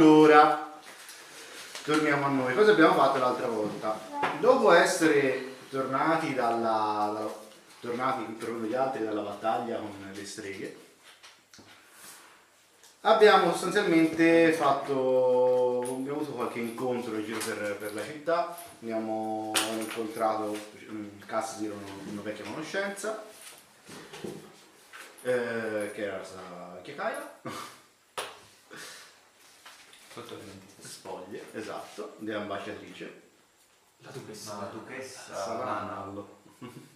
Allora, torniamo a noi. Cosa abbiamo fatto l'altra volta? Dopo essere tornati dalla, dalla tornati per gli altri dalla battaglia con le streghe, abbiamo sostanzialmente fatto abbiamo avuto qualche incontro in giro per, per la città, abbiamo incontrato Cassir, una vecchia conoscenza, eh, che era la Chiacaia. Spoglie, esatto, di ambasciatrice. La duchessa. La duchessa Savanallo.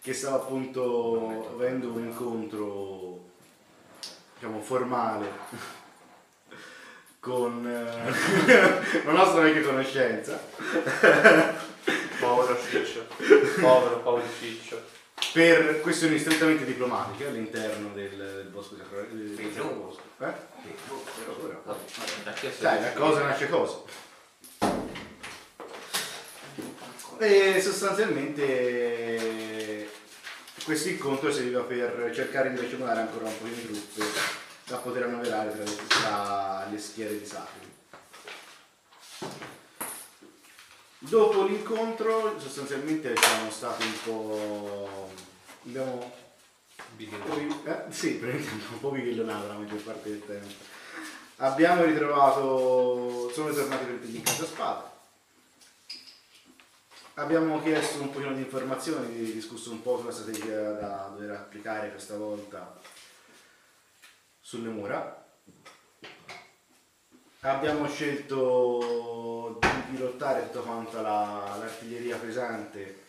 che stava appunto avendo un incontro diciamo formale con eh, la nostra vecchia conoscenza Povero Ciccio. Povero, povero Ciccio. Per questioni strettamente diplomatiche all'interno del, del bosco sacro del, del bosco. Eh? Dai, da cosa nasce cosa. E sostanzialmente questo incontro serviva per cercare di racimolare ancora un po' di truppe da poter annoverare tra le, tra le schiere di Sacri. Dopo l'incontro sostanzialmente siamo stati un po'... abbiamo eh, sì, praticamente un po' bighellonata la maggior parte del tempo. Abbiamo ritrovato, sono tornati per in casa spada. Abbiamo chiesto un pochino di informazioni, discusso un po' sulla strategia da dover applicare questa volta sulle mura. Abbiamo scelto di pilottare tutta quanta la- l'artiglieria pesante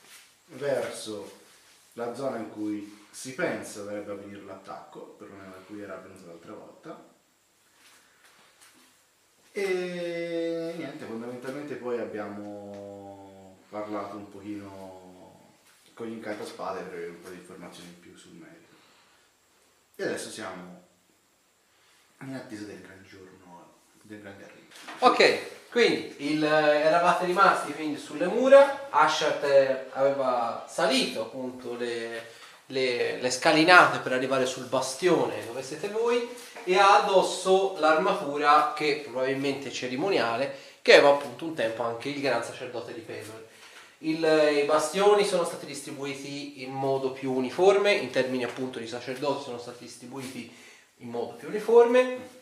verso la zona in cui si pensa dovrebbe avvenire l'attacco, perlomeno da cui era avvenuto l'altra volta. E niente, fondamentalmente poi abbiamo parlato un pochino con gli incantaspade per avere un po' di informazioni in più sul merito. E adesso siamo in attesa del gran giorno, del grande arrivo. Ok, quindi il- eravate rimasti quindi sulle mura, Ashat eh, aveva salito appunto le, le- le scalinate per arrivare sul bastione dove siete voi e ha addosso l'armatura che probabilmente è cerimoniale che aveva appunto un tempo anche il gran sacerdote di Pelor. Il- I bastioni sono stati distribuiti in modo più uniforme, in termini appunto di sacerdoti sono stati distribuiti in modo più uniforme.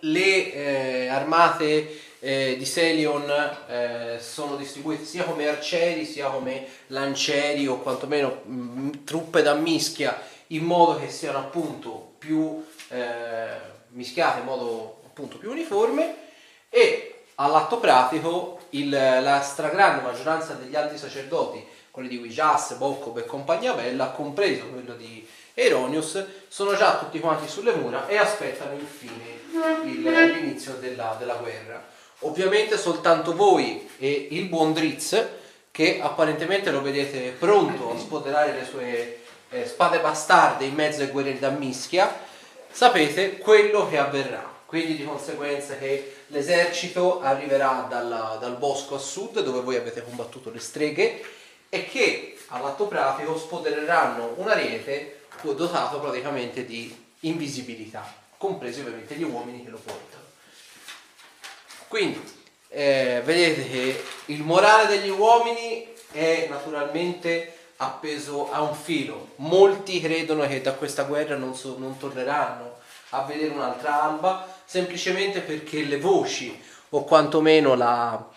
Le eh, armate eh, di Selion eh, sono distribuite sia come arcieri sia come lancieri o quantomeno mh, truppe da mischia in modo che siano appunto più eh, mischiate in modo appunto più uniforme. E all'atto pratico il- la stragrande maggioranza degli altri sacerdoti, quelli di Wijas, Boccob e compagnia bella, compreso quello di Eronius, sono già tutti quanti sulle mura e aspettano il- l'inizio della, della guerra. Ovviamente soltanto voi e il buon Drizz, che apparentemente lo vedete pronto a spoderare le sue eh, spade bastarde in mezzo ai guerrieri da mischia, sapete quello che avverrà. Quindi di conseguenza che l'esercito arriverà dalla- dal bosco a sud dove voi avete combattuto le streghe e che all'atto pratico spodereranno un ariete dotato praticamente di invisibilità, compresi ovviamente gli uomini che lo portano. Quindi eh, vedete che il morale degli uomini è naturalmente appeso a un filo. Molti credono che da questa guerra non, so- non torneranno a vedere un'altra alba, semplicemente perché le voci, o quantomeno la-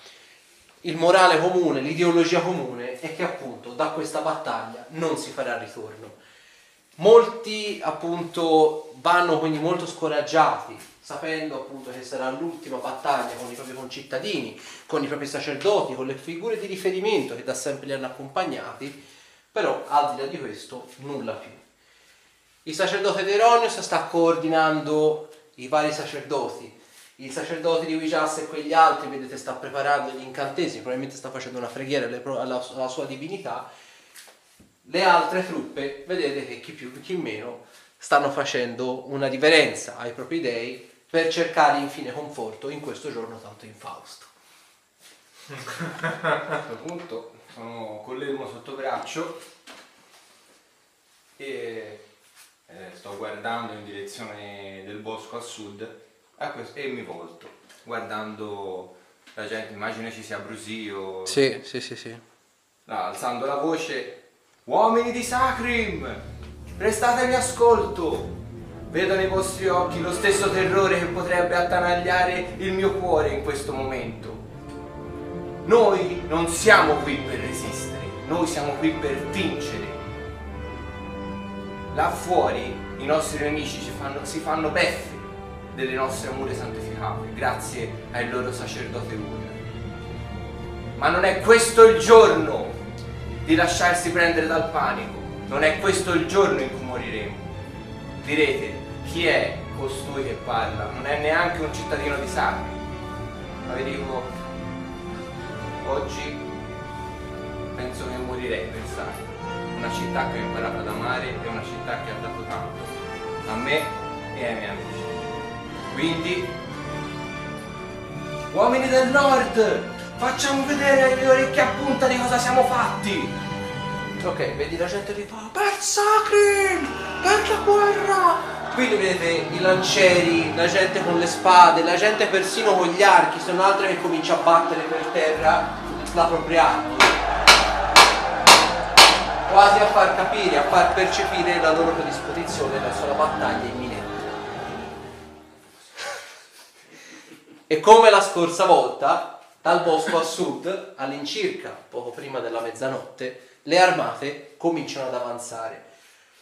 il morale comune, l'ideologia comune, è che appunto da questa battaglia non si farà ritorno. Molti appunto vanno quindi molto scoraggiati, sapendo appunto che sarà l'ultima battaglia con i propri concittadini, con i propri sacerdoti, con le figure di riferimento che da sempre li hanno accompagnati, però al di là di questo nulla più. Il sacerdote di sta coordinando i vari sacerdoti. Il sacerdote di Wijas e quegli altri, vedete, sta preparando gli incantesimi, probabilmente sta facendo una preghiera alla sua divinità. Le altre truppe, vedete che chi più chi meno stanno facendo una riverenza ai propri dei per cercare infine conforto in questo giorno tanto infausto. A questo punto sono con l'elmo sotto braccio e eh, sto guardando in direzione del bosco a sud questo- e mi volto, guardando la gente, immagino ci sia brusio, Sì, sì, sì, sì. No, alzando la voce, uomini di Sacrim, prestatemi ascolto. Vedo nei vostri occhi lo stesso terrore che potrebbe attanagliare il mio cuore in questo momento. Noi non siamo qui per resistere, noi siamo qui per vincere. Là fuori i nostri nemici ci fanno- si fanno beffe delle nostre mura santificate, grazie ai loro sacerdote Ur. Ma non è questo il giorno di lasciarsi prendere dal panico. Non è questo il giorno in cui moriremo. Direte, chi è costui che parla? Non è neanche un cittadino di Sacri. Ma vi dico, oggi penso che morirei per Sacri. Una città che ho imparato ad amare e una città che ha dato tanto. A me e ai miei amici. Quindi, uomini del nord, facciamo vedere ai miei orecchi a punta di cosa siamo fatti. Ok, vedi la gente che fa per Sacrin, per la guerra. Quindi vedete i lancieri, la gente con le spade, la gente persino con gli archi, se non altro che comincia a battere per terra la propria arma. Quasi a far capire, a far percepire la loro predisposizione verso la battaglia imminente. E come la scorsa volta, dal bosco a sud, all'incirca poco prima della mezzanotte, le armate cominciano ad avanzare.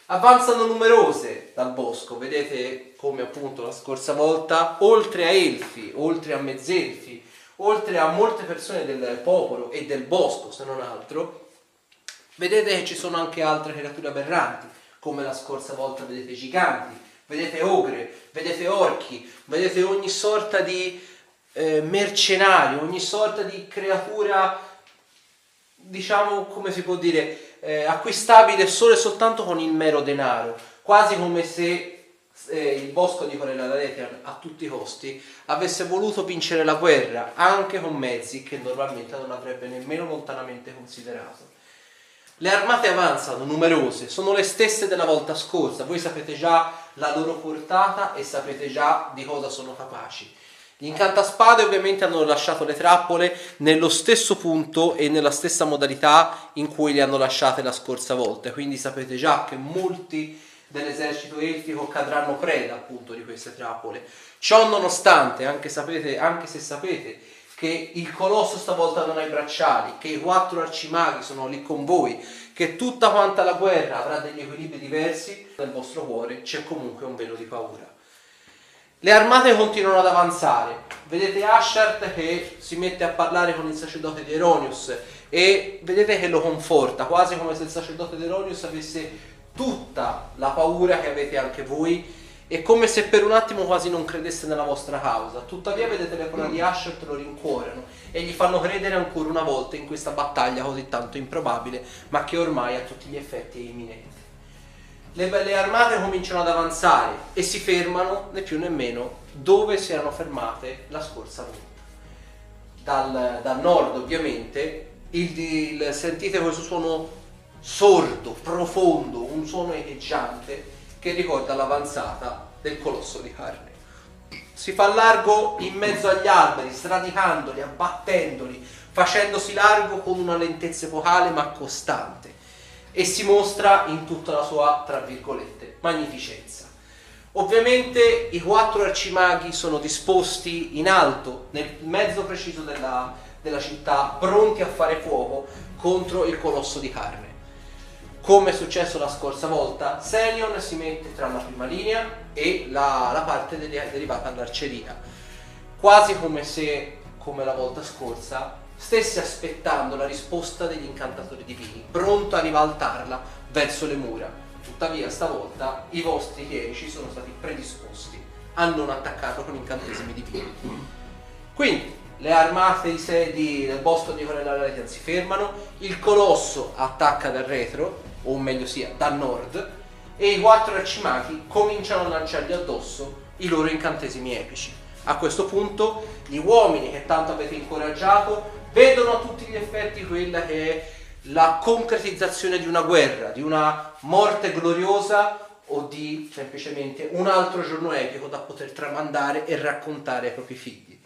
Avanzano numerose dal bosco, vedete come appunto la scorsa volta, oltre a elfi, oltre a mezzelfi, oltre a molte persone del popolo e del bosco, se non altro, vedete che ci sono anche altre creature aberranti, come la scorsa volta vedete giganti, vedete ogre, vedete orchi, vedete ogni sorta di eh, mercenario, ogni sorta di creatura, diciamo come si può dire, eh, acquistabile solo e soltanto con il mero denaro, quasi come se eh, il bosco di Corella d'Aletria a tutti i costi avesse voluto vincere la guerra anche con mezzi che normalmente non avrebbe nemmeno lontanamente considerato. Le armate avanzano numerose, sono le stesse della volta scorsa, voi sapete già la loro portata e sapete già di cosa sono capaci. Gli incantaspade ovviamente hanno lasciato le trappole nello stesso punto e nella stessa modalità in cui le hanno lasciate la scorsa volta, quindi sapete già che molti dell'esercito elfico cadranno preda appunto di queste trappole. Ciò nonostante, anche, sapete, anche se sapete che il colosso stavolta non ha i bracciali, che i quattro arcimaghi sono lì con voi, che tutta quanta la guerra avrà degli equilibri diversi, nel vostro cuore c'è comunque un velo di paura. Le armate continuano ad avanzare. Vedete Ashart che si mette a parlare con il sacerdote di Eronius e vedete che lo conforta, quasi come se il sacerdote di Eronius avesse tutta la paura che avete anche voi e come se per un attimo quasi non credesse nella vostra causa. Tuttavia vedete le parole di Ashert lo rincuorano e gli fanno credere ancora una volta in questa battaglia così tanto improbabile, ma che ormai a tutti gli effetti è imminente. Le, le armate cominciano ad avanzare e si fermano né più né meno dove si erano fermate la scorsa volta. Dal, dal nord ovviamente il, il- sentite questo suono sordo, profondo, un suono echeggiante che ricorda l'avanzata del colosso di carne. Si fa largo in mezzo agli alberi, sradicandoli, abbattendoli, facendosi largo con una lentezza epocale ma costante e si mostra in tutta la sua, tra virgolette, magnificenza. Ovviamente i quattro arcimaghi sono disposti in alto, nel mezzo preciso della, della città, pronti a fare fuoco contro il colosso di carne. Come è successo la scorsa volta, Senion si mette tra la prima linea e la, la parte deri- derivata dall'arceria, quasi come se, come la volta scorsa, stesse aspettando la risposta degli incantatori divini, pronto a ribaltarla verso le mura. Tuttavia, stavolta i vostri chierici sono stati predisposti a non attaccarlo con incantesimi divini. Quindi, le armate di sedi del bosco di Corella Retian si fermano, il colosso attacca dal retro, o meglio sia, dal nord, e i quattro arcimaghi cominciano a lanciargli addosso i loro incantesimi epici. A questo punto gli uomini che tanto avete incoraggiato vedono a tutti gli effetti quella che è la concretizzazione di una guerra, di una morte gloriosa o di semplicemente un altro giorno epico da poter tramandare e raccontare ai propri figli.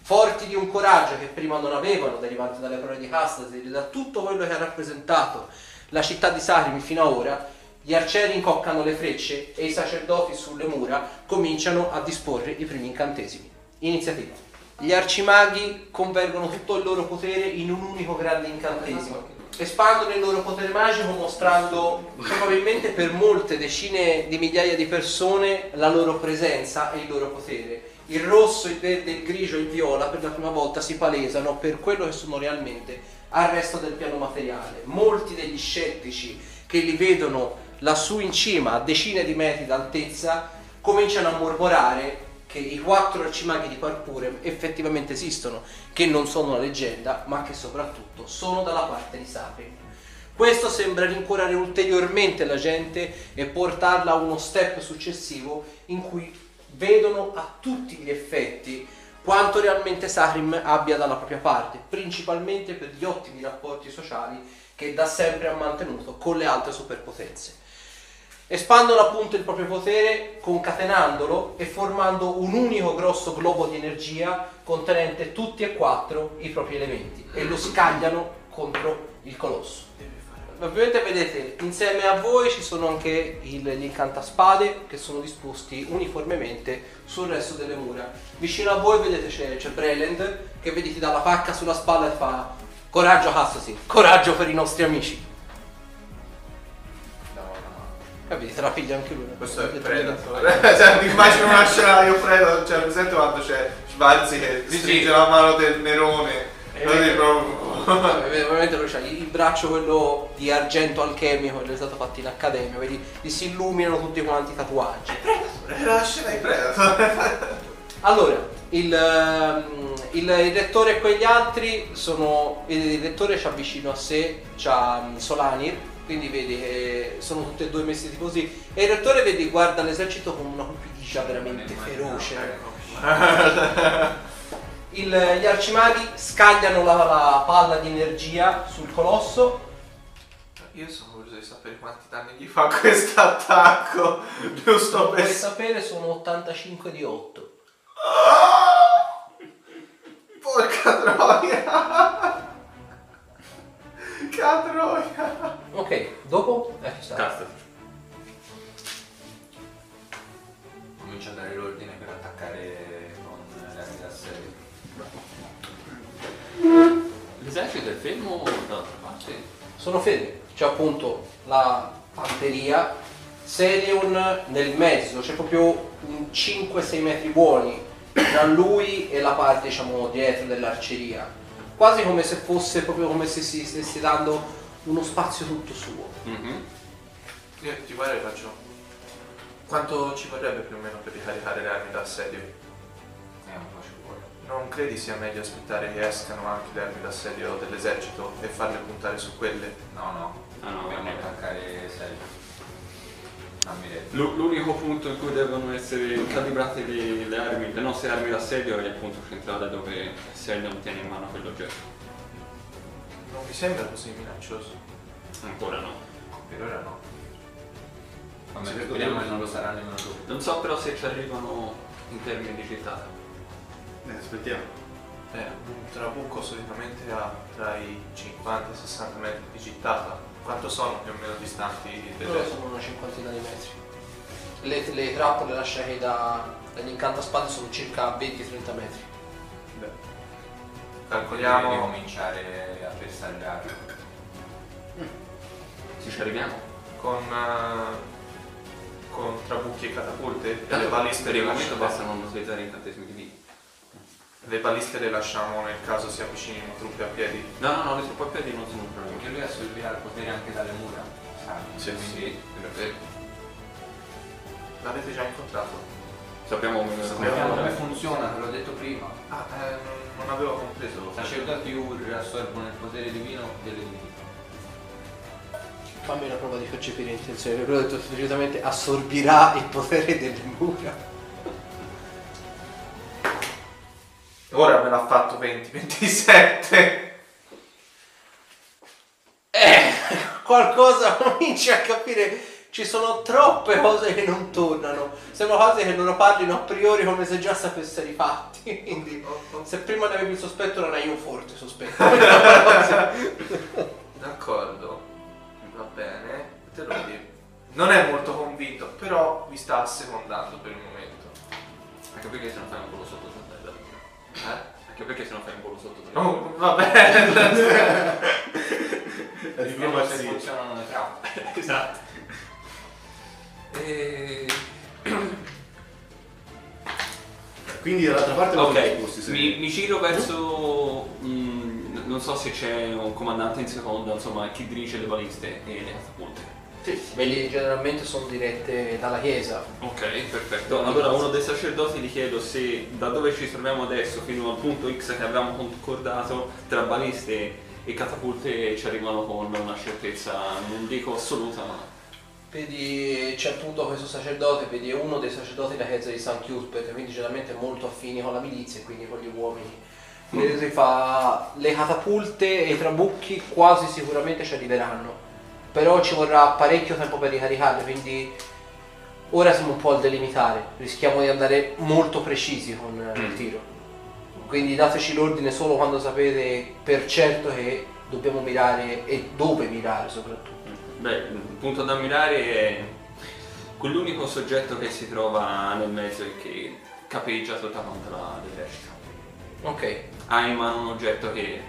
Forti di un coraggio che prima non avevano, derivante dalle parole di Castasir e da tutto quello che ha rappresentato la città di Sarim fino ad ora, gli arcieri incoccano le frecce e i sacerdoti sulle mura cominciano a disporre i primi incantesimi. Iniziativa. Gli arcimaghi convergono tutto il loro potere in un unico grande incantesimo. Espandono il loro potere magico mostrando probabilmente per molte decine di migliaia di persone la loro presenza e il loro potere. Il rosso, il verde, il grigio e il viola per la prima volta si palesano per quello che sono realmente al resto del piano materiale. Molti degli scettici che li vedono lassù in cima a decine di metri d'altezza cominciano a mormorare che i quattro arcimaghi di Parpure effettivamente esistono, che non sono una leggenda, ma che soprattutto sono dalla parte di Sapien. Questo sembra rincuorare ulteriormente la gente e portarla a uno step successivo in cui vedono a tutti gli effetti quanto realmente Sarim abbia dalla propria parte, principalmente per gli ottimi rapporti sociali che da sempre ha mantenuto con le altre superpotenze espandono appunto il proprio potere concatenandolo e formando un unico grosso globo di energia contenente tutti e quattro i propri elementi e lo scagliano contro il colosso. Ovviamente vedete, insieme a voi ci sono anche il, gli incantaspade che sono disposti uniformemente sul resto delle mura. Vicino a voi vedete c'è, c'è Breland che vedi ti dà la pacca sulla spalla e fa coraggio Hassasi, coraggio per i nostri amici. Capito, te la piglia anche lui. Questo è Predator. cioè, mi immagino una scena io Predator, cioè presente quando c'è Schwarzi che stringe sì. la mano del Nerone. Eh, Così proprio. Ovviamente lui c'ha il braccio quello di argento alchemico, quello è stato fatto in accademia, vedi, gli si illuminano tutti quanti i tatuaggi. È la scena di Predator. Allora, il, ehm, il, il rettore e quegli altri sono. Il rettore c'ha vicino a sé, c'ha mm, Solanir, quindi vedi che sono tutti e due messi così. E il rettore vedi, guarda l'esercito con una cupidigia veramente feroce. Il- gli arcimaghi scagliano la, la palla di energia sul colosso. Io sono curioso di sapere quanti danni gli fa questo attacco. Giusto per sapere sono 85 di 8. Porca troia! Che troia! Ok, dopo? Eh, ci sta. Cazzo. Comincia a dare l'ordine per attaccare con da serie. L'esercito è fermo dall'altra parte? Sono fermi. C'è appunto la fanteria, Serion nel mezzo, c'è proprio un 5-6 metri buoni tra lui e la parte diciamo dietro dell'arceria. Quasi come se fosse proprio come se si stesse dando uno spazio tutto suo. Mhm. Io ti guardo e faccio. Quanto ci vorrebbe più o meno per ricaricare le armi d'assedio? Eh, un po' ci vuole. Non credi sia meglio aspettare che escano anche le armi d'assedio dell'esercito e farle puntare su quelle? No, no. Ah, no, Dobbiamo vabbè. attaccare serie. L'unico punto in cui devono essere calibrate le, le armi, le nostre armi d'assedio è il punto centrale dove Serion tiene in mano quell'oggetto. Non mi sembra così minaccioso. Ancora no. Per ora no. Sì, speriamo che non lo sarà nemmeno dopo. Non so però se ci arrivano in termini di città. Eh, aspettiamo. Eh, un trabucco solitamente ha tra i 50 e i 60 metri di gittata. Quanto sono più o meno distanti Loro delle... sono una cinquantina di metri. Le, le trappole lasciate da, dagli incantaspade sono circa 20-30 metri. Beh. Direi di Calcoliamo cominciare a bersagliare. Se ci arriviamo. con, eh, con trabucchi e catapulte e le Tanto baliste per le il momento lasciamo. basta non utilizzare incantesimi di. Le baliste le lasciamo nel caso si avvicinino truppe a piedi. No, no, no, le truppe a piedi non sono un problema. Perché lui assorbirà il potere anche dalle mura. Sai? Sì. Quindi, perfetto. L'avete già incontrato? Sappiamo come Sappiamo come funziona, te l'ho detto prima. Ah, eh, non, non avevo compreso. I sacerdoti Ur assorbono il potere divino delle divinità. Fammi una prova di percepire intenzione, perché ho detto esplicitamente assorbirà il potere delle mura. Ora me l'ha fatto 20, 27. Eh, qualcosa cominci a capire ci sono troppe cose che non tornano. Sembrano cose che loro parlino a priori come se già sapessero i fatti. Quindi, se prima ne avevi il sospetto, non hai un forte sospetto. D'accordo, va bene. Te lo dico. Non è molto convinto, però vi sta assecondando per il momento. Anche perché se non fai un volo sotto. Eh? Anche perché se non fai un volo sotto tornello. Oh, va bene. La Vediamo se funzionano le trappe. esatto. E... Quindi dall'altra parte non Ok, ti sposti, mi, mi giro verso. mm, non so se c'è un comandante in seconda, insomma, chi dirige le baliste e le catapulte. Sì, quelli generalmente sono dirette dalla chiesa. Ok, perfetto. Allora uno dei sacerdoti gli chiedo se da dove ci troviamo adesso fino al punto X che abbiamo concordato tra baliste e catapulte ci arrivano con una certezza, non dico assoluta, ma Vedi, c'è appunto questo sacerdote, vedi è uno dei sacerdoti della chiesa di San Cuthbert, quindi generalmente molto affini con la milizia e quindi con gli uomini. Vedete, si fa le catapulte e i trabucchi quasi sicuramente ci arriveranno, però ci vorrà parecchio tempo per ricaricarle, quindi ora siamo un po' al delimitare, rischiamo di andare molto precisi con il tiro. Quindi dateci l'ordine solo quando sapete per certo che dobbiamo mirare e dove mirare soprattutto. Beh, il punto da ammirare è quell'unico soggetto che si trova nel mezzo e che capeggia tutta quanta la- l'esercito. Ok, Ha in mano un oggetto che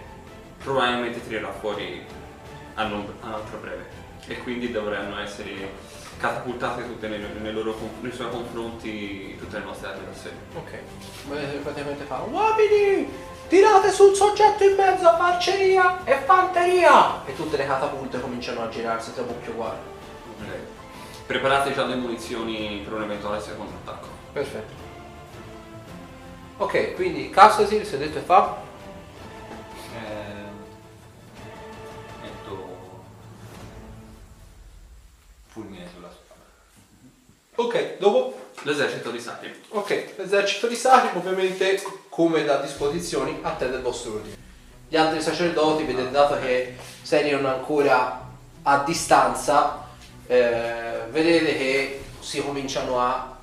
probabilmente tirerà fuori non- a altro breve e quindi dovranno essere catapultate tutte nei, nei loro nei suoi confronti tutte le nostre armi d'assedio. Ok. Praticamente fa Uomini! Tirate sul soggetto in mezzo a marceria e fanteria! E tutte le catapulte cominciano a girarsi tra bucchio uguali. Ok. Preparate già le munizioni per un eventuale secondo attacco. Perfetto. Ok, quindi Castasir si è detto e fa. Eh, fulmine sulla spada. Ok, dopo. L'esercito di Sati. Ok, l'esercito di Sarim ovviamente come da disposizioni attende il vostro ordine. Gli altri sacerdoti, vedete dato che Serion ancora a distanza, eh, vedete che si cominciano a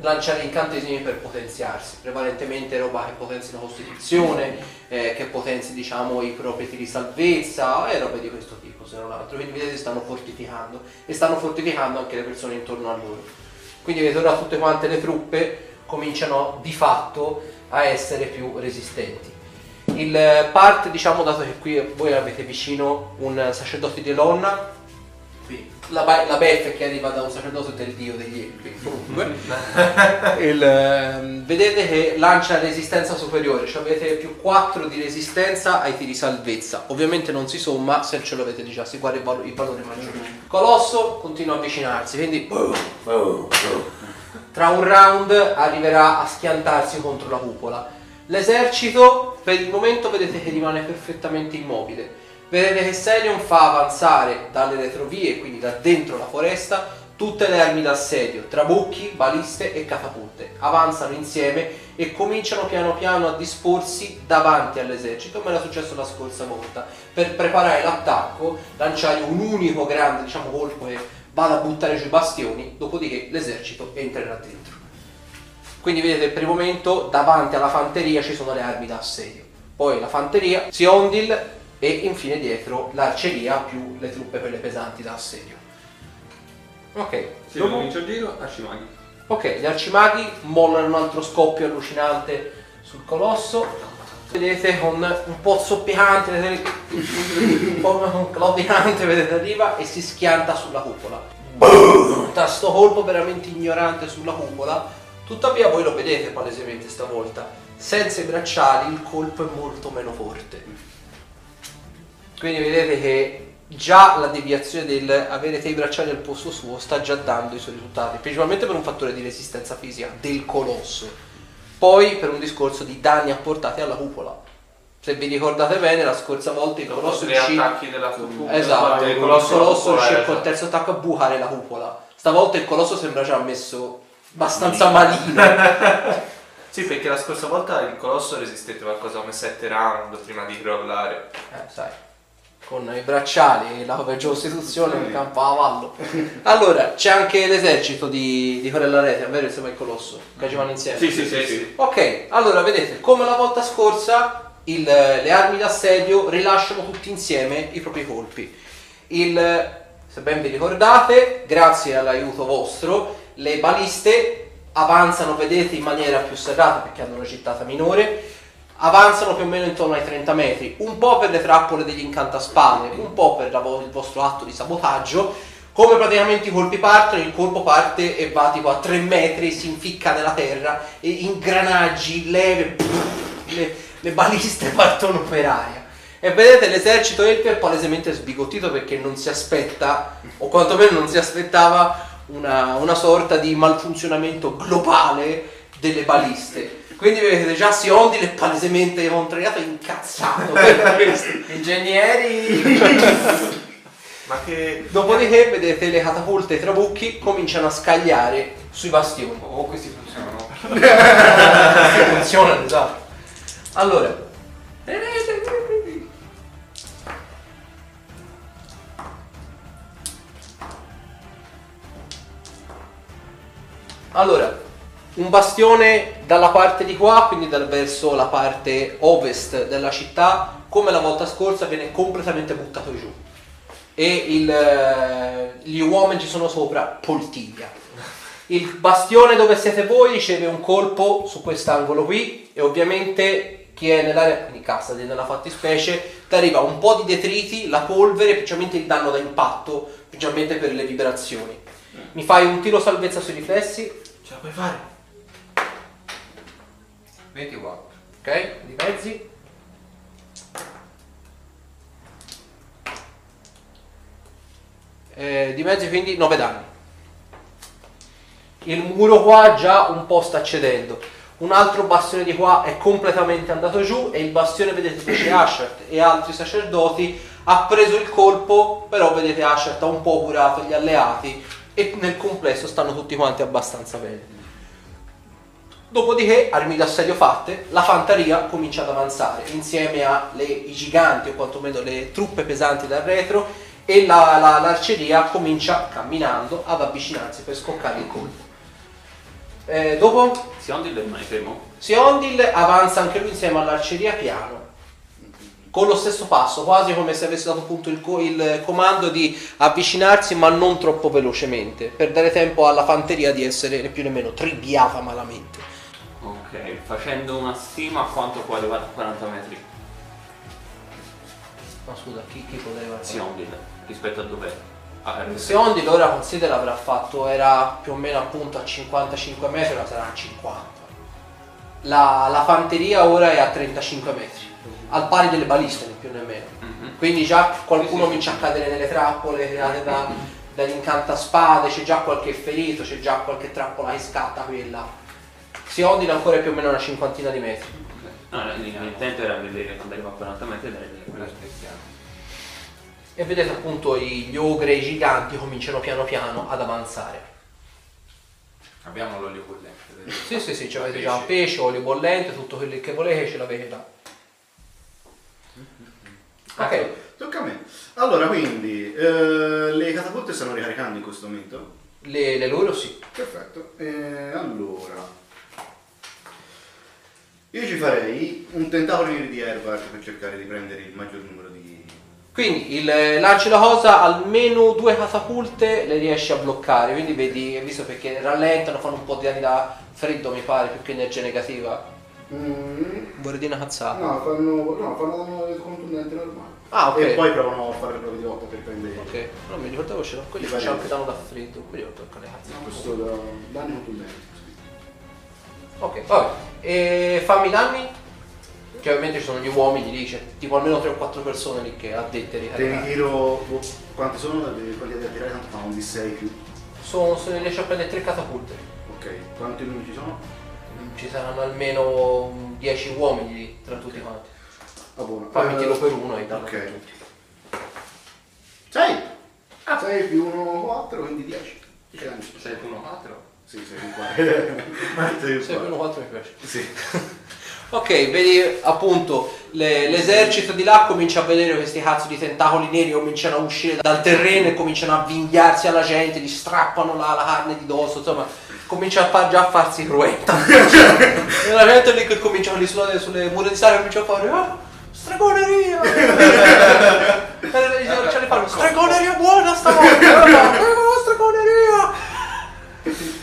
lanciare incantesimi per potenziarsi, prevalentemente roba che potenzi la costituzione, eh, che potenzi diciamo i propri di salvezza e robe di questo tipo se non altro. Quindi vedete stanno fortificando e stanno fortificando anche le persone intorno a loro. Quindi vedete ora tutte quante le truppe cominciano di fatto a essere più resistenti. Il eh, parte, diciamo, dato che qui voi avete vicino un sacerdote di Elonna, qui la, la beffe che arriva da un sacerdote del dio degli comunque, il, ehm, vedete che lancia resistenza superiore, cioè avete più 4 di resistenza ai tiri salvezza. Ovviamente non si somma se ce l'avete già, si guarda il, valo- il valore maggiore. Colosso continua a avvicinarsi, quindi tra un round arriverà a schiantarsi contro la cupola. L'esercito per il momento vedete che rimane perfettamente immobile. Vedete che Selion fa avanzare dalle retrovie, quindi da dentro la foresta, tutte le armi d'assedio, trabucchi, baliste e catapulte. Avanzano insieme e cominciano piano piano a disporsi davanti all'esercito, come era successo la scorsa volta, per preparare l'attacco, lanciare un unico grande diciamo, colpo che vada a buttare giù i bastioni, dopodiché l'esercito entrerà dentro. Quindi vedete per il momento davanti alla fanteria ci sono le armi da assedio, poi la fanteria, Siondil e infine dietro l'arceria più le truppe quelle pesanti da assedio. Ok, Se dopo- comincia il giro, Arcimaghi. ok, gli arcimaghi mollano un altro scoppio allucinante sul colosso. Vedete con un po' zoppicante, un po' claudicante, vedete arriva e si schianta sulla cupola. Da sto colpo veramente ignorante sulla cupola, tuttavia voi lo vedete palesemente stavolta. Senza i bracciali il colpo è molto meno forte. Quindi vedete che già la deviazione del avere i bracciali al posto suo sta già dando i suoi risultati, principalmente per un fattore di resistenza fisica del colosso, poi per un discorso di danni apportati alla cupola. Se vi ricordate bene, la scorsa volta il colosso tre riuscì attacchi della cupola. Esatto, il colosso rosso riuscì col terzo attacco a bucare la cupola. Stavolta il colosso sembra già messo abbastanza malino. Sì, perché la scorsa volta il colosso resistette qualcosa come 7 round prima di crollare. Eh, sai. Con i bracciali e la costituzione in campo a cavallo. Allora, c'è anche l'esercito di, di Corella Rete, vero insieme al colosso, che giocano insieme. Sì, sì, sì, sì. Ok, allora vedete, come la volta scorsa, il- le armi d'assedio rilasciano tutti insieme i propri colpi. Il, se ben vi ricordate, grazie all'aiuto vostro, le baliste avanzano, vedete, in maniera più serrata perché hanno una gittata minore, avanzano più o meno intorno ai 30 metri, un po' per le trappole degli incantaspade, un po' per vo- il vostro atto di sabotaggio. Come praticamente i colpi partono, il colpo parte e va tipo a 3 metri, si inficca nella terra e ingranaggi, leve, le, le baliste partono per aria. E vedete l'esercito Elper palesemente sbigottito perché non si aspetta, o quantomeno non si aspettava, una, una sorta di malfunzionamento globale delle baliste. Quindi vedete già Siondil è palesemente contrariato e incazzato per questo. Ingegneri! Ma che... Dopodiché vedete le catapulte e i trabucchi cominciano a scagliare sui bastioni. Oh, questi funzionano. Sì, funzionano, esatto. Allora. Allora, un bastione dalla parte di qua, quindi dal verso la parte ovest della città, come la volta scorsa viene completamente buttato giù. E il, eh, gli uomini ci sono sopra, poltiglia. Il bastione dove siete voi riceve un colpo su quest'angolo qui e ovviamente chi è nell'area, quindi cassa nella fattispecie, ti arriva un po' di detriti, la polvere, specialmente il danno da impatto, specialmente per le vibrazioni. Mi fai un tiro salvezza sui riflessi, Ce la puoi fare? 24. ok? Di mezzi. Eh, di mezzi quindi 9 danni. Il muro qua già un po' sta cedendo. Un altro bastione di qua è completamente andato giù e il bastione, vedete, c'è Ashert e altri sacerdoti ha preso il colpo, però vedete Ashert ha un po' curato gli alleati e nel complesso stanno tutti quanti abbastanza bene. Dopodiché, armi d'assedio fatte, la fanteria comincia ad avanzare insieme ai giganti o quantomeno le truppe pesanti dal retro e la- la- l'arceria comincia camminando ad avvicinarsi per scoccare il colpo. Eh, dopo Siondil è mai fermo? Siondil avanza anche lui insieme all'arceria piano, con lo stesso passo, quasi come se avesse dato appunto il, co- il comando di avvicinarsi ma non troppo velocemente, per dare tempo alla fanteria di essere né più nemmeno tribiata malamente. Facendo una stima a quanto può arrivare a 40 metri Ma scusa, chi, chi poteva fare? Siondil rispetto a dov'è? Ah, eh, Seondil ora considera avrà fatto, era più o meno appunto a 55 metri, ora sarà a 50. La, la fanteria ora è a 35 metri, al pari delle baliste né più nemmeno. mhm. Quindi già qualcuno Sì, sì. comincia a cadere nelle trappole create da, dall'incantaspade, c'è già qualche ferito, c'è già qualche trappola che scatta quella. Siondil ancora è più o meno una cinquantina di metri. No, l'intento era vedere quando arriva a 40 metri e vedere Quello aspettiamo. E vedete appunto gli ogre, i giganti cominciano piano piano ad avanzare. Abbiamo l'olio bollente. vedete? Sì, sì, sì, cioè avete già pesce, olio bollente, tutto quello che volete ce l'avete là. Ok, Tocca a me. Allora, quindi, eh, le catapulte stanno ricaricando in questo momento? le, le loro sì. Perfetto. Eh, allora, io ci farei un tentacolo di Ervar per cercare di prendere il maggior numero di... Quindi il, lanci la cosa, almeno due catapulte le riesci a bloccare, quindi vedi, hai visto perché rallentano, fanno un po' di danni da freddo mi pare, più che energia negativa. Mm, Vorrei dire una cazzata. no, fanno, no, fanno danno contundente normale. Ah, ok. E poi provano a fare le prove di volta per prendere Ok, non mi ricordavo c'era quelli che facevano anche danno da freddo, mi ricordo con le cazzate. questo da, danni contundenti. Ok, vabbè. E fammi i danni? Che ovviamente ci sono gli uomini lì, c'è tipo almeno 3 o 4 persone lì che addette a Te ne tiro... boh, quanti sono? Quanti da tirare? Tanto fa un di 6 più. Sono, se ne riesce a prendere 3 catapulte. Ok, quanti numeri ci sono? Ci saranno almeno 10 uomini lì, tra tutti quanti. Ah, buono. Fammi Eh, tiro per uno e danno Ok. per tutti. 6! 6 più 1, 4, quindi 10. 6 più 1, 4. Sì, 6 più 4. 6 6 più 1, 4 mi piace. Sì. Ok, vedi appunto le- l'esercito di là comincia a vedere questi cazzo di tentacoli neri cominciano a uscire dal terreno e cominciano a avvinghiarsi alla gente, gli strappano la, la carne di dosso, insomma, comincia a far- già a farsi cruenta. e la gente lì che comincia lì sulle, sulle mura di sale comincia a fare ah, stregoneria! e ce ne fanno stregoneria buona stavolta! "Oh, stregoneria!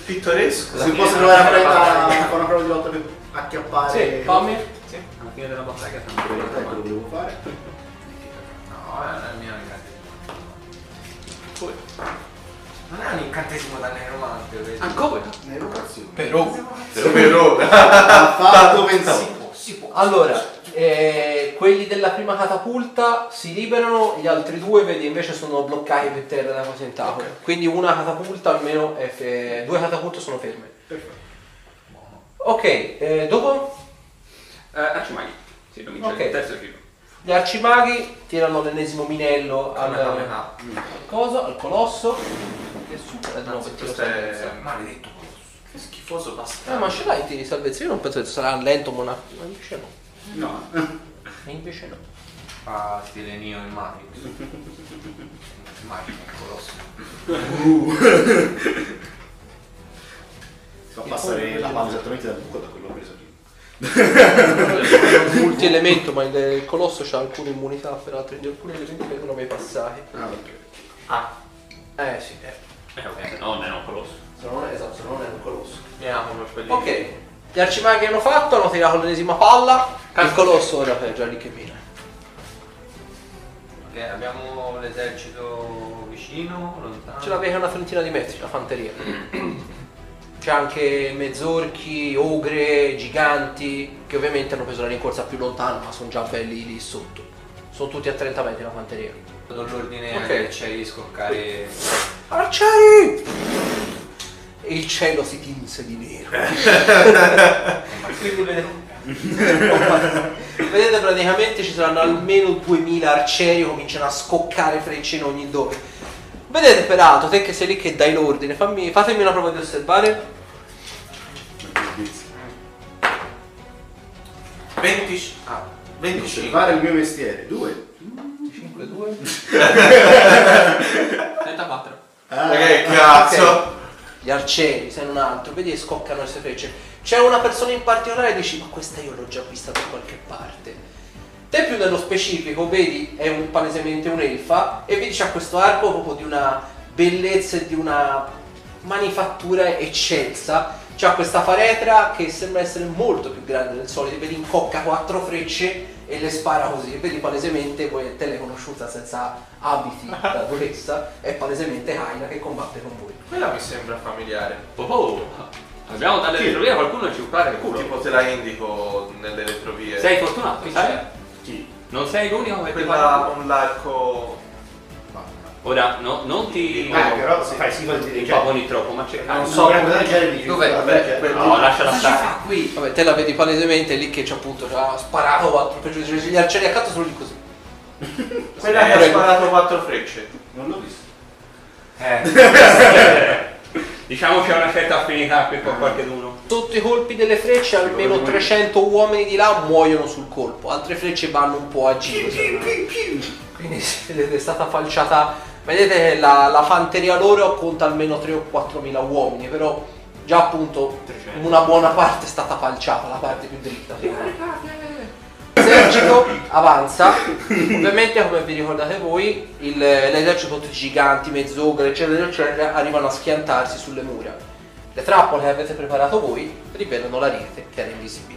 Pittoresco. Si può provare a prendere fare una prova di lotta per acchiappare. Sì, fammi. Sì, alla fine della battaglia quello lo devo fare. No, è il mio incantesimo. Non è un incantesimo da necromante, vedi? Ancora? Nerocazione. Però Per ora. Ha fatto Si pensare. può, si può. Allora, eh, quelli della prima catapulta si liberano, gli altri due vedi invece sono bloccati per terra da quasi tentacoli. Quindi una catapulta almeno è fe- due catapulte sono ferme. Ok, eh, dopo Eh, Arcimaghi. Sì, lo vince Ok. il terzo giro. gli arcimaghi tirano l'ennesimo minello al, al coso, al colosso. Che supera di nuovo il tiro salvezza. Maledetto. Che schifoso Eh, bastardo. ma ce l'hai i tiri di salvezza? Io non penso che sarà lento, ma una- invece no. No. E invece no. Fa stile Neo in Matrix. Immagino, colosso. Si fa passare la mano esattamente dal buco da quello preso prima. multi elemento, ma il, colosso ha alcune immunità per altri di alcuni elementi che vengono mai passati. Ah, ok. Ah, Eh sì, eh. Eh, ok, se no non è un colosso. Se non è esatto, se non è un colosso. quelli. Ok, gli arcimaghi hanno fatto, hanno tirato l'ennesima palla, il colosso ora è già lì che viene. Ok, abbiamo l'esercito vicino, lontano. Ce l'avete una trentina di metri, la fanteria. C'è anche mezzorchi, ogre, giganti, che ovviamente hanno preso la rincorsa più lontana, ma sono già belli lì sotto. Sono tutti a 30 metri la fanteria. Do l'ordine Ok. agli arcieri di scoccare. Arcieri! E il cielo si tinse di nero. Quindi vedete, praticamente ci saranno almeno 2000 arcieri che cominciano a scoccare frecce in ogni dove. Vedete peraltro, te che sei lì che dai l'ordine, fammi- fatemi una prova di osservare. 20. Ah, 25. Osservare il mio mestiere. Due. 5, 2. 34. Ah, che cazzo. Gli arcieri, se non altro, vedi che scoccano queste frecce. C'è una persona in particolare e dici, ma questa io l'ho già vista da qualche parte. Te più nello specifico, vedi, è un, palesemente un'elfa e vedi c'ha questo arco proprio di una bellezza e di una manifattura eccelsa. C'ha questa faretra che sembra essere molto più grande del solito, vedi incocca quattro frecce e le spara così. E vedi palesemente, voi te l'hai conosciuta senza abiti da durezza, è palesemente Aina che combatte con voi. Quella mi sembra familiare. Oh, oh. Abbiamo dalle retrovie, qualcuno ci pare il culo. Tipo te la indico nelle retrovie. Sei fortunato, Chi sai? c'è? Chi? Non sei l'unico che ti Quella con l'arco. Ora, no, non ti... Eh, però se fai ti impaponi troppo, ma c'è Non so. Di più. Dov'è? No, lasciala stare. qui? Vabbè, te la vedi palesemente lì che c'è appunto già sparato quattro giù, gli arcieri accanto sono lì così. Quella che ha sparato quattro frecce. Non l'ho visto. Eh, Diciamo c'è una certa affinità qui con qualcuno. Sotto i colpi delle frecce almeno 300 uomini di là muoiono sul colpo, altre frecce vanno un po' a giro. Quindi vedete è stata falciata, vedete che la, la fanteria loro conta almeno 3 o 4 mila uomini, però già appunto 300. una buona parte è stata falciata, la parte più dritta. L'esercito avanza, ovviamente come vi ricordate voi, il- l'esercito tutti giganti, mezzogre, eccetera, eccetera, arrivano a schiantarsi sulle mura. Le trappole che avete preparato voi rivelano la rete che era invisibile.